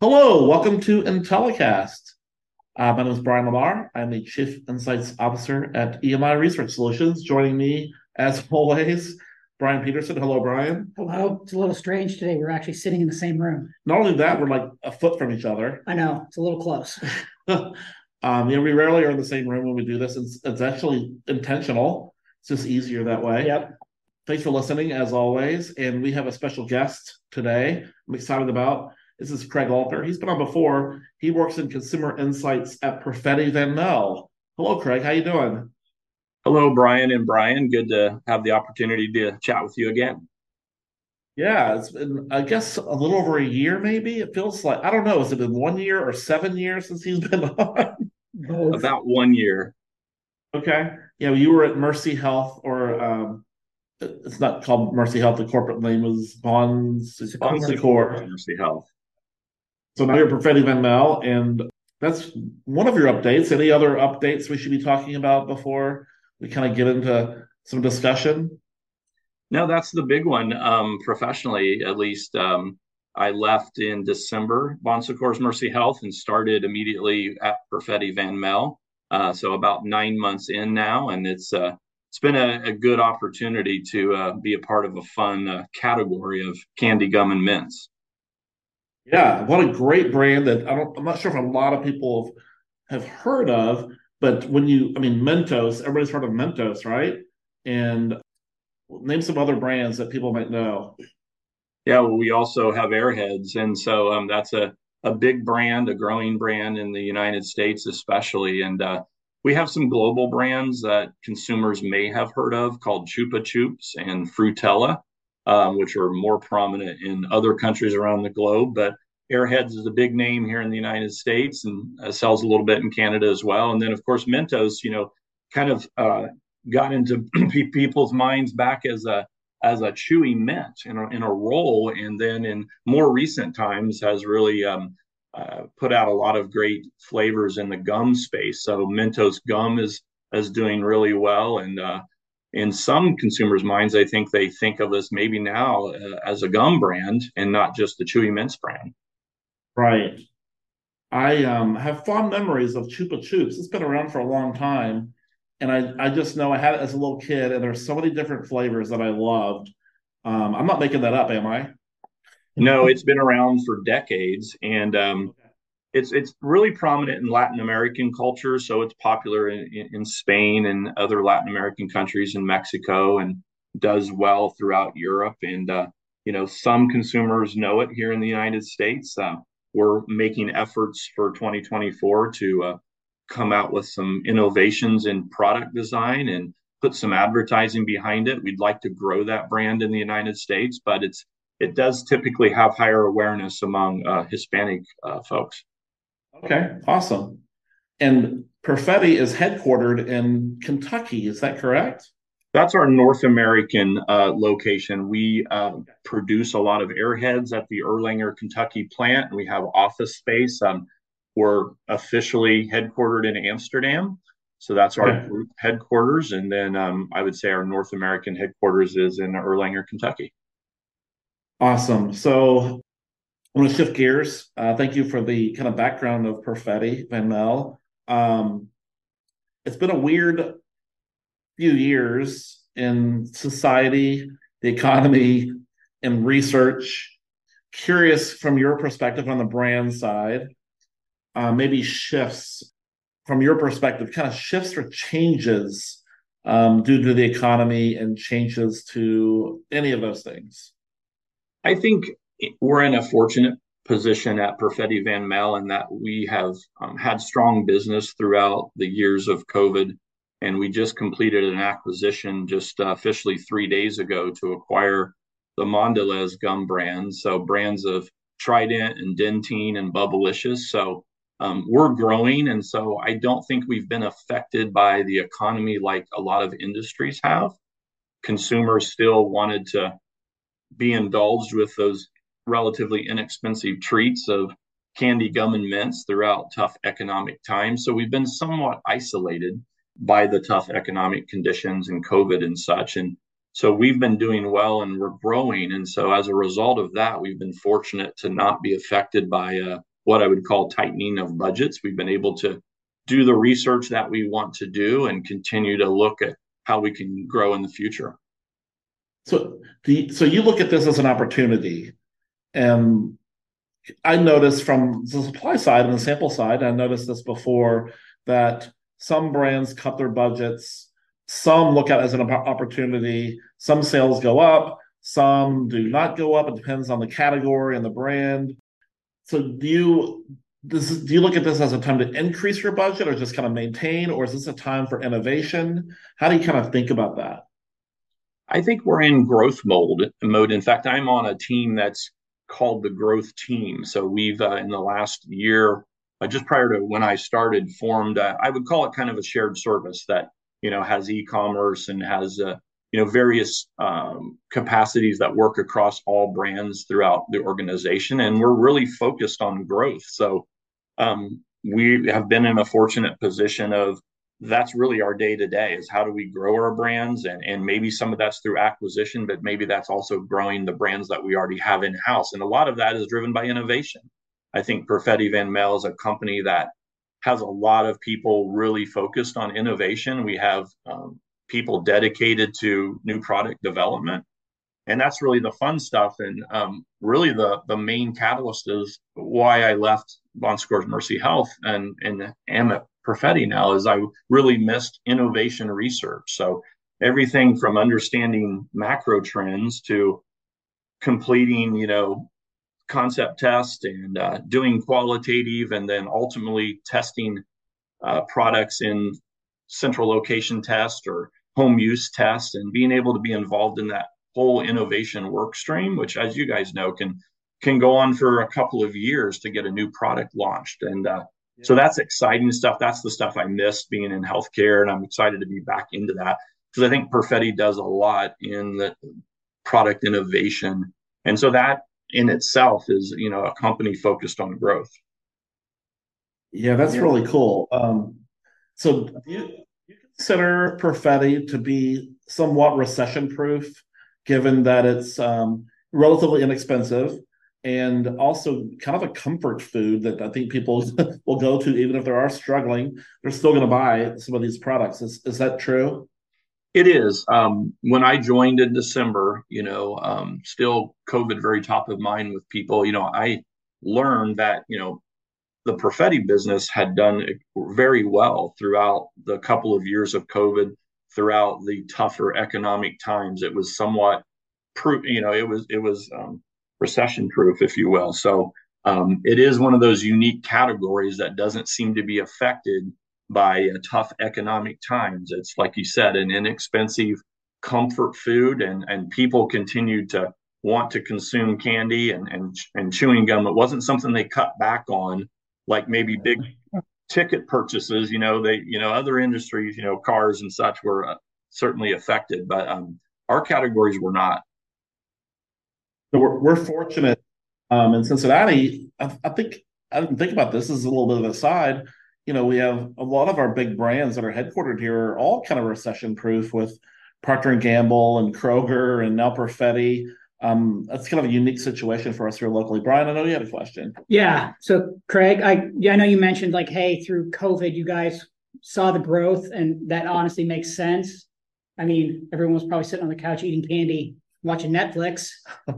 Hello, welcome to Intellicast. Uh, my name is Brian Lamar. I'm the Chief Insights Officer at EMI Research Solutions. Joining me, as always, Brian Peterson. Hello, Brian. Hello. It's a little strange today. We're actually sitting in the same room. Not only that, we're like a foot from each other. I know. It's a little close. um, you know, we rarely are in the same room when we do this. It's, it's actually intentional. It's just easier that way. Yep. Thanks for listening, as always. And we have a special guest today. I'm excited about. This is Craig Alter. He's been on before. He works in consumer insights at Perfetti Van Melle. Hello, Craig. How you doing? Hello, Brian and Brian. Good to have the opportunity to chat with you again. Yeah, it's been, I guess, a little over a year, maybe. It feels like, I don't know, has it been one year or seven years since he's been on? About one year. Okay. Yeah, you were at Mercy Health, or um, it's not called Mercy Health. The corporate name was Bon Secours. Mercy Health. So now you're Perfetti Van Melle, and that's one of your updates. Any other updates we should be talking about before we kind of get into some discussion? No, that's the big one. Um, professionally, at least, um, I left in December Bon Secours Mercy Health and started immediately at Perfetti Van Melle. Uh, so about nine months in now, and it's uh, it's been a, a good opportunity to uh, be a part of a fun uh, category of candy gum and mints. Yeah, what a great brand that I don't. I'm not sure if a lot of people have, have heard of, but when you, I mean, Mentos. Everybody's heard of Mentos, right? And name some other brands that people might know. Yeah, well, we also have Airheads, and so um, that's a a big brand, a growing brand in the United States, especially. And uh, we have some global brands that consumers may have heard of called Chupa Chups and Fruittella um, which are more prominent in other countries around the globe. But Airheads is a big name here in the United States and uh, sells a little bit in Canada as well. And then, of course, Mentos, you know, kind of uh, got into people's minds back as a as a chewy mint in a, in a roll, and then in more recent times has really um, uh, put out a lot of great flavors in the gum space. So Mentos gum is is doing really well, and uh, in some consumers' minds, I think they think of us maybe now uh, as a gum brand and not just the Chewy Mints brand. Right. I um, have fond memories of Chupa Chups. It's been around for a long time. And I, I just know I had it as a little kid, and there's so many different flavors that I loved. Um, I'm not making that up, am I? No, it's been around for decades. And um, it's it's really prominent in Latin American culture, so it's popular in, in Spain and other Latin American countries and Mexico, and does well throughout Europe. And uh, you know, some consumers know it here in the United States. Uh, we're making efforts for 2024 to uh, come out with some innovations in product design and put some advertising behind it. We'd like to grow that brand in the United States, but it's it does typically have higher awareness among uh, Hispanic uh, folks. Okay, awesome. And Perfetti is headquartered in Kentucky. Is that correct? That's our North American uh, location. We uh, produce a lot of airheads at the Erlanger, Kentucky plant. We have office space. Um, we're officially headquartered in Amsterdam. So that's our okay. group headquarters. And then um, I would say our North American headquarters is in Erlanger, Kentucky. Awesome. So I'm going to shift gears. Uh, thank you for the kind of background of Perfetti Van Melle. Um, it's been a weird few years in society, the economy, and research. Curious from your perspective on the brand side, uh, maybe shifts from your perspective, kind of shifts or changes um, due to the economy and changes to any of those things. I think we're in a fortunate position at Perfetti Van Melle in that we have um, had strong business throughout the years of COVID. And we just completed an acquisition just uh, officially three days ago to acquire the Mondelez gum brands. So brands of Trident and Dentyne and Bubblicious. So um, we're growing. And so I don't think we've been affected by the economy like a lot of industries have. Consumers still wanted to be indulged with those relatively inexpensive treats of candy, gum, and mints throughout tough economic times. So we've been somewhat isolated by the tough economic conditions and COVID and such. And so we've been doing well and we're growing. And so as a result of that, we've been fortunate to not be affected by uh, what I would call tightening of budgets. We've been able to do the research that we want to do and continue to look at how we can grow in the future. So, the, so you look at this as an opportunity, and I noticed from the supply side and the sample side, I noticed this before that some brands cut their budgets, some look at it as an opportunity, some sales go up, some do not go up. It depends on the category and the brand. So do you this is, do you look at this as a time to increase your budget or just kind of maintain, or is this a time for innovation? How do you kind of think about that? I think we're in growth mode. Mode. In fact, I'm on a team that's called the growth team. So we've uh, in the last year, uh, just prior to when I started, formed. Uh, I would call it kind of a shared service that you know has e-commerce and has uh, you know various um, capacities that work across all brands throughout the organization, and we're really focused on growth. So um, we have been in a fortunate position of that's really our day to day is how do we grow our brands and and maybe some of that's through acquisition but maybe that's also growing the brands that we already have in house and a lot of that is driven by innovation i think perfetti van melle is a company that has a lot of people really focused on innovation. We have um, people dedicated to new product development. And that's really the fun stuff. And um, really the the main catalyst is why i left bon secours mercy health and and am at Perfetti now is I really missed innovation research. So everything from understanding macro trends to completing, you know, concept test and uh, doing qualitative and then ultimately testing uh, products in central location test or home use test and being able to be involved in that whole innovation work stream, which as you guys know can can go on for a couple of years to get a new product launched. And uh, so that's exciting stuff. That's the stuff I missed being in healthcare, and I'm excited to be back into that because I think Perfetti does a lot in the product innovation, and so that in itself is you know a company focused on growth. Yeah, that's yeah. really cool. Um, so you, you consider Perfetti to be somewhat recession proof, given that it's um, relatively inexpensive and also kind of a comfort food that I think people will go to even if they are struggling. They're still going to buy some of these products. Is is that true? It is. Um, when I joined in December, you know, um, still COVID very top of mind with people. You know, I learned that you know the Perfetti business had done very well throughout the couple of years of COVID, throughout the tougher economic times. It was somewhat, you know, it was it was um, recession proof, if you will. So um, it is one of those unique categories that doesn't seem to be affected by tough economic times. It's like you said, an inexpensive comfort food, and and people continued to want to consume candy and and and chewing gum. It wasn't something they cut back on, like maybe big ticket purchases. You know, they you know other industries, you know, cars and such were uh, certainly affected, but um, our categories were not. So we're, we're fortunate um, in Cincinnati. I, I, think I didn't think about this. this is a little bit of a side. You know, we have a lot of our big brands that are headquartered here are all kind of recession proof with Procter and Gamble and Kroger and now Perfetti. Um, that's kind of a unique situation for us here locally. Brian, I know you had a question. Yeah. So Craig, I yeah, I know you mentioned like, hey, through COVID, you guys saw the growth, and that honestly makes sense. I mean, everyone was probably sitting on the couch eating candy, watching Netflix.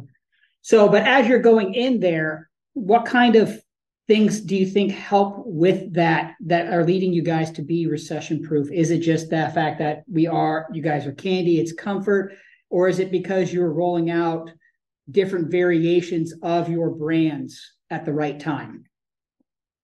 So, but as you're going in there, what kind of things do you think help with that that are leading you guys to be recession proof? Is it just that fact that we are, you guys are candy, it's comfort, or is it because you're rolling out different variations of your brands at the right time?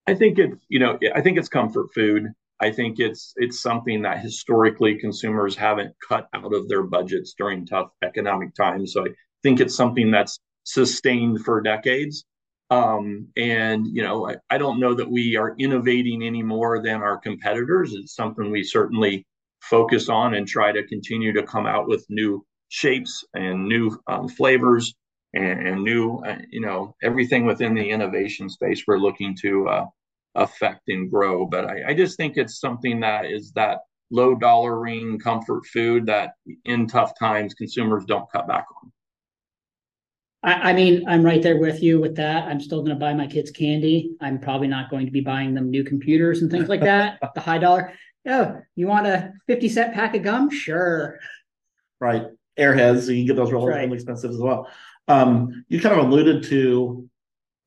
I think it's you know I think it's comfort food. I think it's it's something that historically consumers haven't cut out of their budgets during tough economic times. So I think it's something that's sustained for decades. Um, and you know, I, I don't know that we are innovating any more than our competitors. It's something we certainly focus on and try to continue to come out with new shapes and new um, flavors and, and new, uh, you know, everything within the innovation space we're looking to uh, affect and grow. But I, I just think it's something that is that low dollar ring comfort food that in tough times consumers don't cut back on. I, I mean, I'm right there with you with that. I'm still going to buy my kids candy. I'm probably not going to be buying them new computers and things like that. the high dollar. Oh, you want a 50 cent pack of gum? Sure. Right. Airheads, so you can get those really right. expensive as well. Um, you kind of alluded to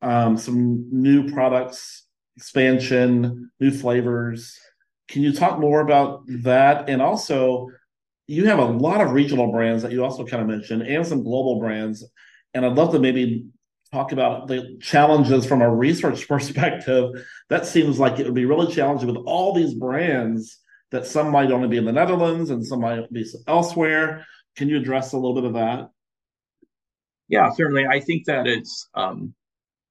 um, some new products, expansion, new flavors. Can you talk more about that? And also, you have a lot of regional brands that you also kind of mentioned, and some global brands. And I'd love to maybe talk about the challenges from a research perspective. That seems like it would be really challenging with all these brands that some might only be in the Netherlands and some might be elsewhere. Can you address a little bit of that? Yeah, certainly. I think that it's, um,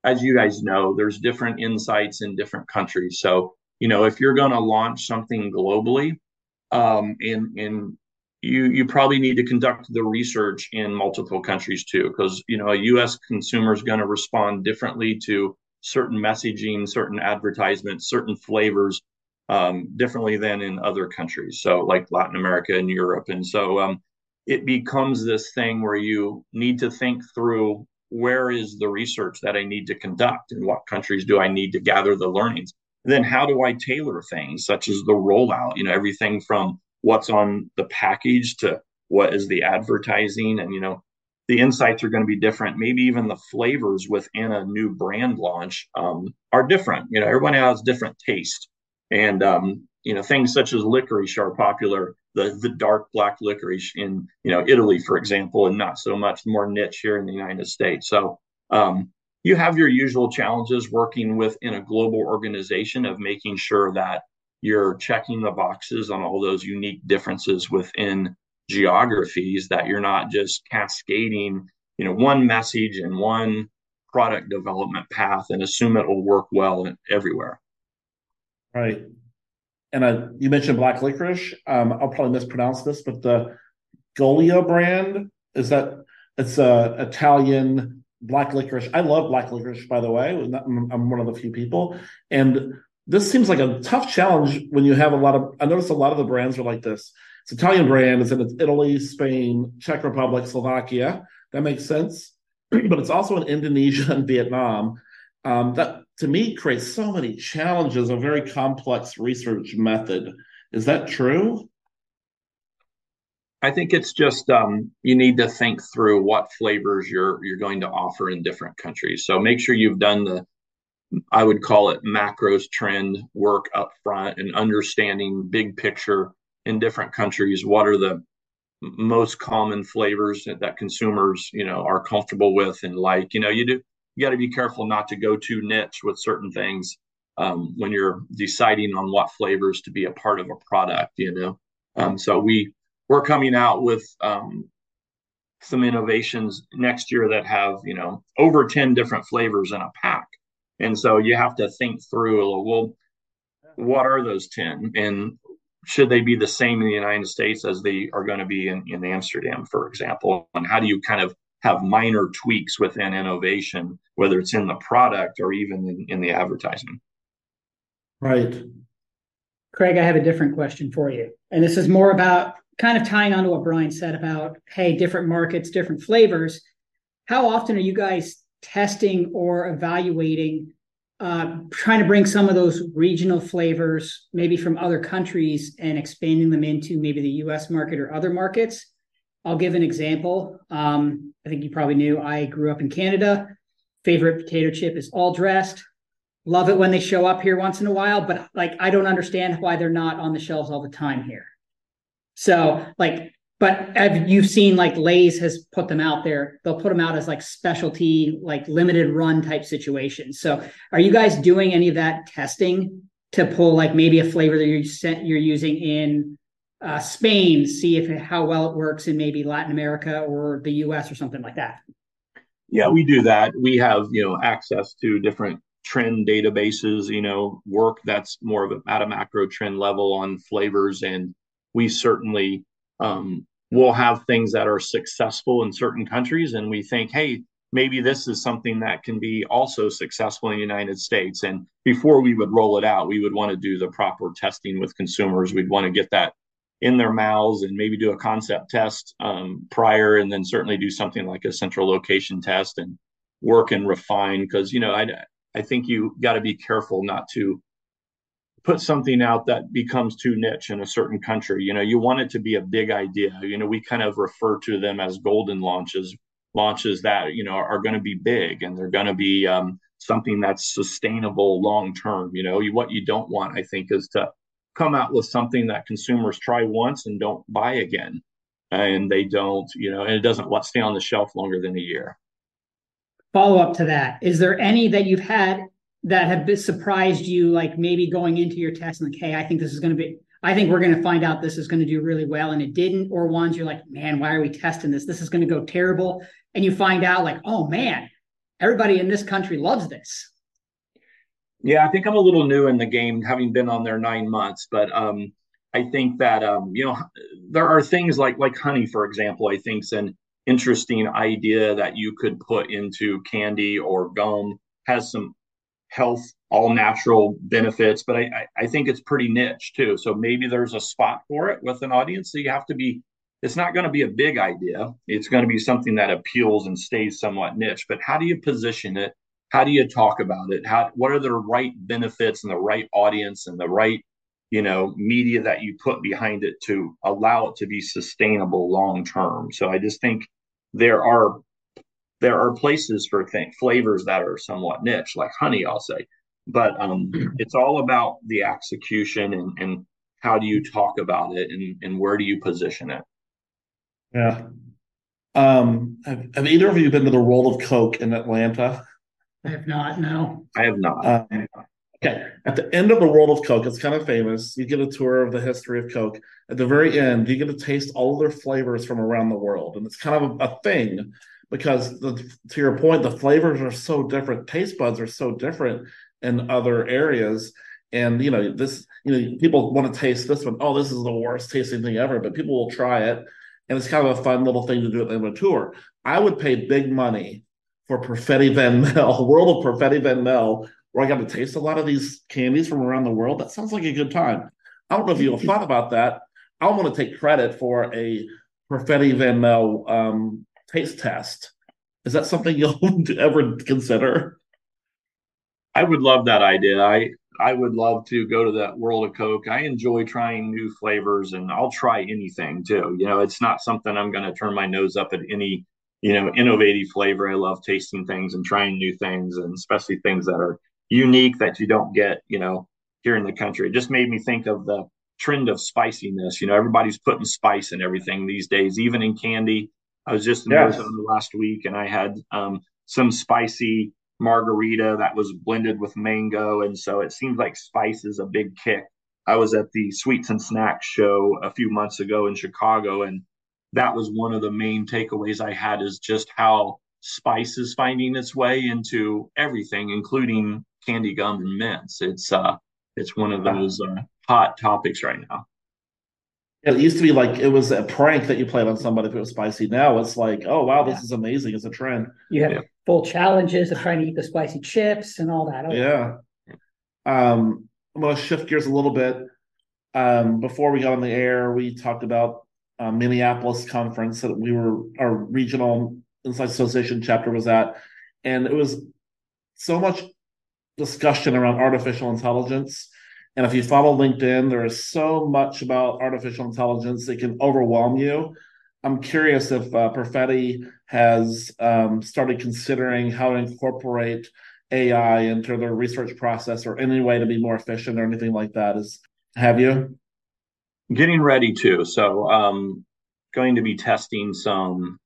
as you guys know, there's different insights in different countries. So, you know, if you're going to launch something globally, um, in in you you probably need to conduct the research in multiple countries too, because you know a U.S. consumer is going to respond differently to certain messaging, certain advertisements, certain flavors um, differently than in other countries. So, like Latin America and Europe, and so um, it becomes this thing where you need to think through where is the research that I need to conduct and what countries do I need to gather the learnings. And then how do I tailor things such as the rollout? You know, everything from what's on the package to what is the advertising. And you know the insights are going to be different. Maybe even the flavors within a new brand launch um, are different. You know everyone has different taste. And um, you know things such as licorice are popular. The the dark black licorice in you know Italy, for example, and not so much more niche here in the United States. So um, you have your usual challenges working within a global organization of making sure that you're checking the boxes on all those unique differences within geographies that you're not just cascading you know one message and one product development path and assume it will work well everywhere right and uh, you mentioned black licorice. Um, I'll probably mispronounce this, but the Golia brand is that it's a Italian black licorice. I love black licorice, by the way. I'm one of the few people, and this seems like a tough challenge when you have a lot of. I noticed a lot of the brands are like this. It's Italian brand. It's in Italy, Spain, Czech Republic, Slovakia. That makes sense, but it's also in Indonesia and Vietnam. Um, that to me creates so many challenges, a very complex research method. Is that true? I think it's just um, you need to think through what flavors you're you're going to offer in different countries. So make sure you've done the I would call it macros trend work up front and understanding big picture in different countries. What are the most common flavors that, that consumers you know are comfortable with and like? You know, you do you got to be careful not to go too niche with certain things um, when you're deciding on what flavors to be a part of a product. You know, um, so we we're coming out with um, some innovations next year that have you know over ten different flavors in a pack, and so you have to think through. Well, what are those ten, and should they be the same in the United States as they are going to be in, in Amsterdam, for example? And how do you kind of have minor tweaks within innovation, whether it's in the product or even in, in the advertising. Right. Craig, I have a different question for you. And this is more about kind of tying onto what Brian said about, hey, different markets, different flavors. How often are you guys testing or evaluating, uh, trying to bring some of those regional flavors, maybe from other countries, and expanding them into maybe the US market or other markets? I'll give an example. Um, I think you probably knew I grew up in Canada. Favorite potato chip is all dressed. Love it when they show up here once in a while, but like I don't understand why they're not on the shelves all the time here. So, like, but have you seen like Lay's has put them out there? They'll put them out as like specialty, like limited run type situations. So, are you guys doing any of that testing to pull like maybe a flavor that you're you're using in uh, Spain, see if how well it works in maybe Latin America or the U.S. or something like that? Yeah, we do that. We have you know access to different trend databases. You know, work that's more of a, at a macro trend level on flavors, and we certainly um, we'll have things that are successful in certain countries and we think hey maybe this is something that can be also successful in the united states. And before we would roll it out we would want to do the proper testing with consumers. We'd want to get that in their mouths and maybe do a concept test um, prior and then certainly do something like a central location test and work and refine. Because you know i i think you got to be careful not to put something out that becomes too niche in a certain country. You know, you want it to be a big idea. You know, we kind of refer to them as golden launches, launches that you know are, going to be big and they're going to be um, something that's sustainable long term. You know, you, what you don't want, I think, is to come out with something that consumers try once and don't buy again, and they don't, you know, and it doesn't stay on the shelf longer than a year. Follow up to that: Is there any that you've had that have been surprised you, like maybe going into your test and like, hey, I think this is going to be, I think we're going to find out this is going to do really well, and it didn't, or ones you're like, man, why are we testing this? This is going to go terrible, and you find out like, oh man, everybody in this country loves this. Yeah, I think I'm a little new in the game, having been on there nine months, but um, I think that um, you know there are things like like honey, for example. I think it's an interesting idea that you could put into candy or gum has some health, all natural benefits, but I, I think it's pretty niche too. So maybe there's a spot for it with an audience. So you have to be, it's not going to be a big idea. It's going to be something that appeals and stays somewhat niche. But how do you position it? How do you talk about it? How what are the right benefits and the right audience and the right you know media that you put behind it to allow it to be sustainable long term? So I just think there are there are places for th- flavors that are somewhat niche, like honey, I'll say. But um, it's all about the execution and, and how do you talk about it and, and where do you position it? Yeah. Um, have, have either of you been to the World of Coke in Atlanta? I have not. No, I have not. Um, okay. At the end of the World of Coke, it's kind of famous. You get a tour of the history of Coke. At the very end, you get to taste all of their flavors from around the world, and it's kind of a, a thing because the, to your point, the flavors are so different. Taste buds are so different in other areas. And you know, this, you know, people want to taste this one. Oh, this is the worst tasting thing ever, but people will try it. And it's kind of a fun little thing to do at the end of a tour. I would pay big money for Perfetti Van Melle, World of Perfetti Van Melle, where I got to taste a lot of these candies from around the world. That sounds like a good time. I don't know if you have thought about that. I want to take credit for a Perfetti Van Melle um, taste test. Is that something you'll ever consider? I would love that idea. I I would love to go to that world of Coke. I enjoy trying new flavors and I'll try anything too. You know, it's not something I'm going to turn my nose up at any, you know, innovative flavor. I love tasting things and trying new things and especially things that are unique that you don't get, you know, here in the country. It just made me think of the trend of spiciness. You know, everybody's putting spice in everything these days, even in candy. I was just in yes. Arizona last week and I had um, some spicy margarita that was blended with mango. And so it seems like spice is a big kick. I was at the Sweets and Snacks show a few months ago in Chicago, and that was one of the main takeaways I had is just how spice is finding its way into everything, including candy gum and mints. It's uh, it's one of those uh, hot topics right now. It used to be like it was a prank that you played on somebody if it was spicy. Now it's like, oh wow, this yeah. is amazing. It's a trend. You have yeah. full challenges of trying to eat the spicy chips and all that. Oh, yeah. Um, I'm going to shift gears a little bit. Um, before we got on the air, we talked about uh, Minneapolis conference that we were our regional Insights Association chapter was at, and it was so much discussion around artificial intelligence and if you follow LinkedIn, there is so much about artificial intelligence that can overwhelm you. I'm curious if uh, Perfetti has um, started considering how to incorporate AI into their research process or any way to be more efficient or anything like that. Is have you? Getting ready to. So um, going to be testing some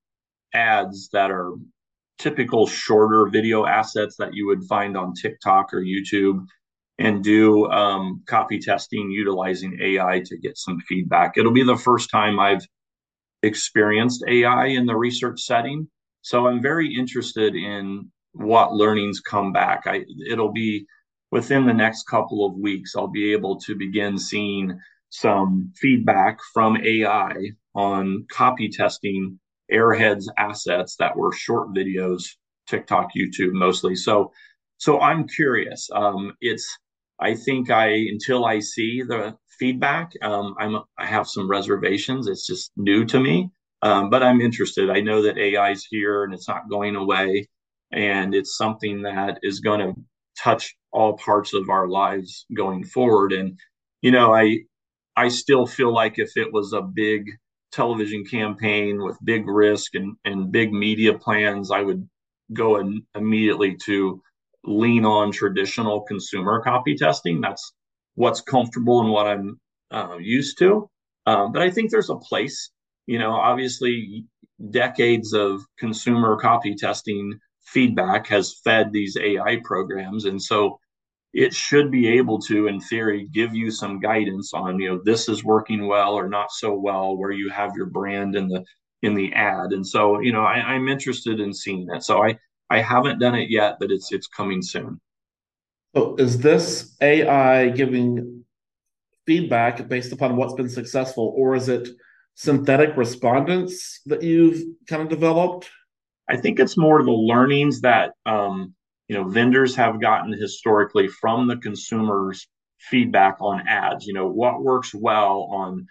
ads that are typical shorter video assets that you would find on TikTok or YouTube and do um, copy testing utilizing AI to get some feedback. It'll be the first time I've experienced AI in the research setting. So I'm very interested in what learnings come back. I, it'll be within the next couple of weeks, I'll be able to begin seeing some feedback from AI on copy testing Airheads assets that were short videos, TikTok, YouTube mostly. So, so I'm curious. Um, it's I think I until I see the feedback, um, I'm I have some reservations. It's just new to me, um, but I'm interested. I know that AI is here and it's not going away, and it's something that is going to touch all parts of our lives going forward. And you know, I I still feel like if it was a big television campaign with big risk and and big media plans, I would go in immediately to lean on traditional consumer copy testing. That's what's comfortable and what I'm uh, used to. Um, but I think there's a place, you know, obviously decades of consumer copy testing feedback has fed these AI programs. And so it should be able to, in theory, give you some guidance on, you know, this is working well or not so well, where you have your brand in the in the ad. And so, you know, I, I'm interested in seeing that. So I I haven't done it yet, but it's it's coming soon. So is this AI giving feedback based upon what's been successful, or is it synthetic respondents that you've kind of developed? I think it's more the learnings that um, you know vendors have gotten historically from the consumers' feedback on ads. You know what works well on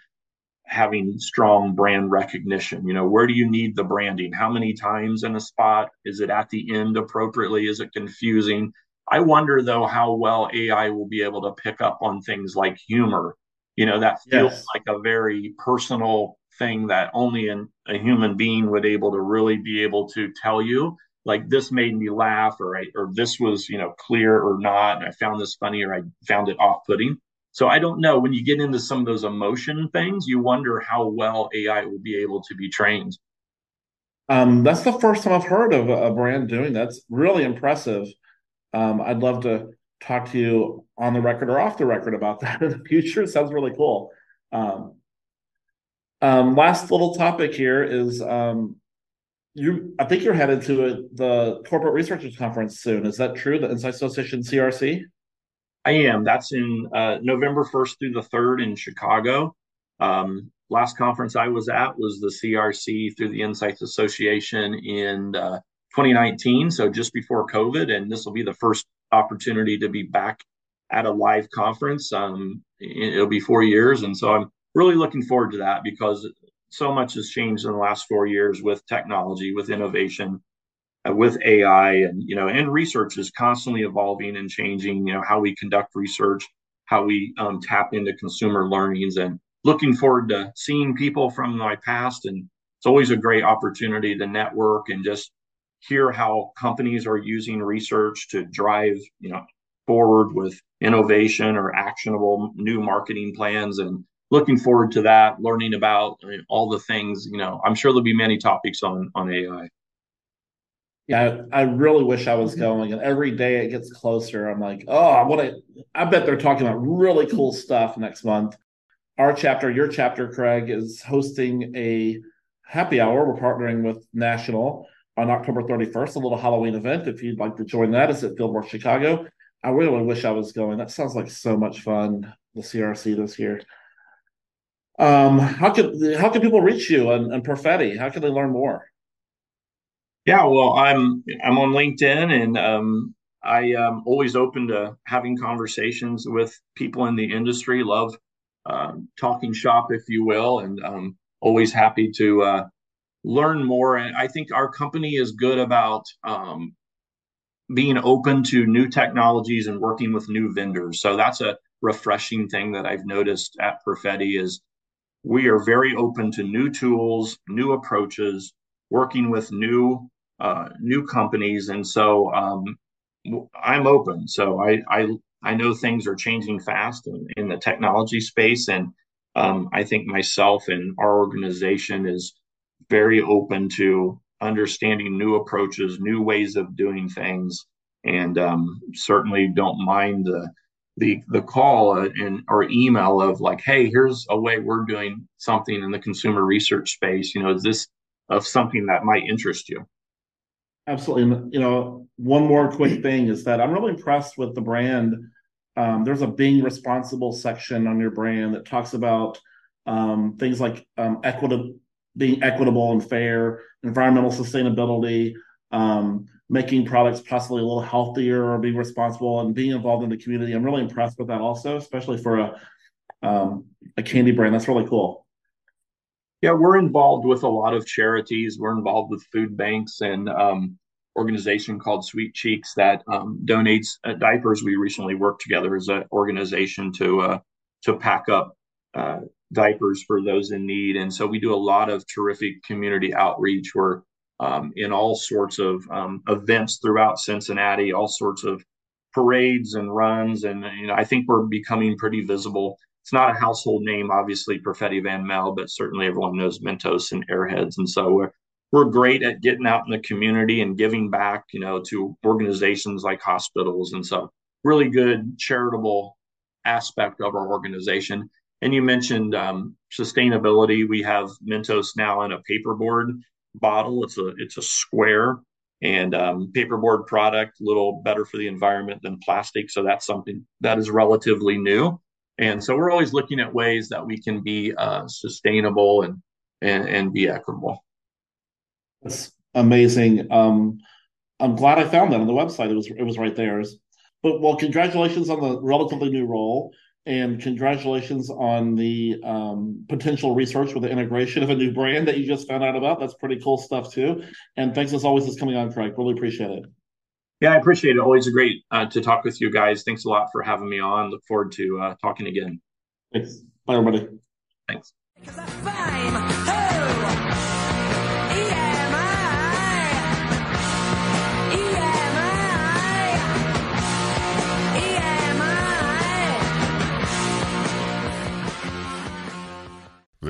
having strong brand recognition. You know where do you need the branding? How many times in a spot? Is it at the end appropriately? Is it confusing? I wonder though how well ai will be able to pick up on things like humor. You know that feels yes. like a very personal thing that only an, a human being would able to really be able to tell you. Like this made me laugh or I, or this was you know clear or not and i found this funny or i found it off-putting so I don't know. When you get into some of those emotion things, you wonder how well AI will be able to be trained. Um, that's the first time I've heard of a brand doing that. That's really impressive. Um, I'd love to talk to you on the record or off the record about that in the future. It sounds really cool. Um, um, last little topic here is um, you. I think you're headed to a, the Corporate Researchers Conference soon. Is that true? The Insight Association CRC. I am. That's in uh, November 1st through the 3rd in Chicago. Um, last conference I was at was the CRC through the Insights Association in uh, 2019, so just before COVID. And this will be the first opportunity to be back at a live conference. Um, it'll be four years. And so I'm really looking forward to that because so much has changed in the last four years with technology, with innovation, with AI and you know and research is constantly evolving and changing you know how we conduct research how we um, tap into consumer learnings and looking forward to seeing people from my past. And it's always a great opportunity to network and just hear how companies are using research to drive you know forward with innovation or actionable new marketing plans and looking forward to that learning about all the things you know i'm sure there'll be many topics on on ai yeah, I, I really wish I was mm-hmm. going. And every day it gets closer. I'm like, oh, I want to. I bet they're talking about really cool stuff next month. Our chapter, your chapter, Craig, is hosting a happy hour. We're partnering with National on October 31st, a little Halloween event. If you'd like to join that, it's at Fillmore Chicago. I really wish I was going. That sounds like so much fun. The CRC this year. Um, how can how can people reach you and, and Perfetti? How can they learn more? Yeah, well, I'm I'm on LinkedIn, and um, I am always open to having conversations with people in the industry. Love uh, talking shop, if you will, and um, always happy to uh, learn more. And I think our company is good about um, being open to new technologies and working with new vendors. So that's a refreshing thing that I've noticed at Perfetti is we are very open to new tools, new approaches, working with new uh, new companies, and so um, I'm open. So I, I I know things are changing fast in, in, the technology space, and um, I think myself and our organization is very open to understanding new approaches, new ways of doing things, and um, certainly don't mind the the the call and or email of like, hey, here's a way we're doing something in the consumer research space. You know, is this of something that might interest you? Absolutely. You know, one more quick thing is that I'm really impressed with the brand. Um, there's a being responsible section on your brand that talks about um, things like um, equitable, being equitable and fair, environmental sustainability, um, making products possibly a little healthier or being responsible and being involved in the community. I'm really impressed with that also, especially for a um, a candy brand. That's really cool. Yeah, we're involved with a lot of charities. We're involved with food banks and um, organization called Sweet Cheeks that um, donates uh, diapers. We recently worked together as an organization to uh, to pack up uh, diapers for those in need, and so we do a lot of terrific community outreach. We're um, in all sorts of um, events throughout Cincinnati, all sorts of parades and runs, and you know I think we're becoming pretty visible it's not a household name, obviously, Perfetti Van Melle, but certainly everyone knows Mentos and Airheads. And so we're, we're great at getting out in the community and giving back, you know, to organizations like hospitals. And so really good charitable aspect of our organization. And you mentioned um, sustainability. We have Mentos now in a paperboard bottle. It's a it's a square and um, paperboard product, a little better for the environment than plastic. So that's something that is relatively new. And so we're always looking at ways that we can be uh, sustainable and, and and be equitable. That's amazing. Um, I'm glad I found that on the website. It was it was right there. But well, congratulations on the relatively new role, and congratulations on the um, potential research with the integration of a new brand that you just found out about. That's pretty cool stuff too. And thanks as always for coming on, Craig. Really appreciate it. Yeah, I appreciate it. Always great uh, to talk with you guys. Thanks a lot for having me on. Look forward to uh, talking again. Thanks. Bye, everybody. Thanks.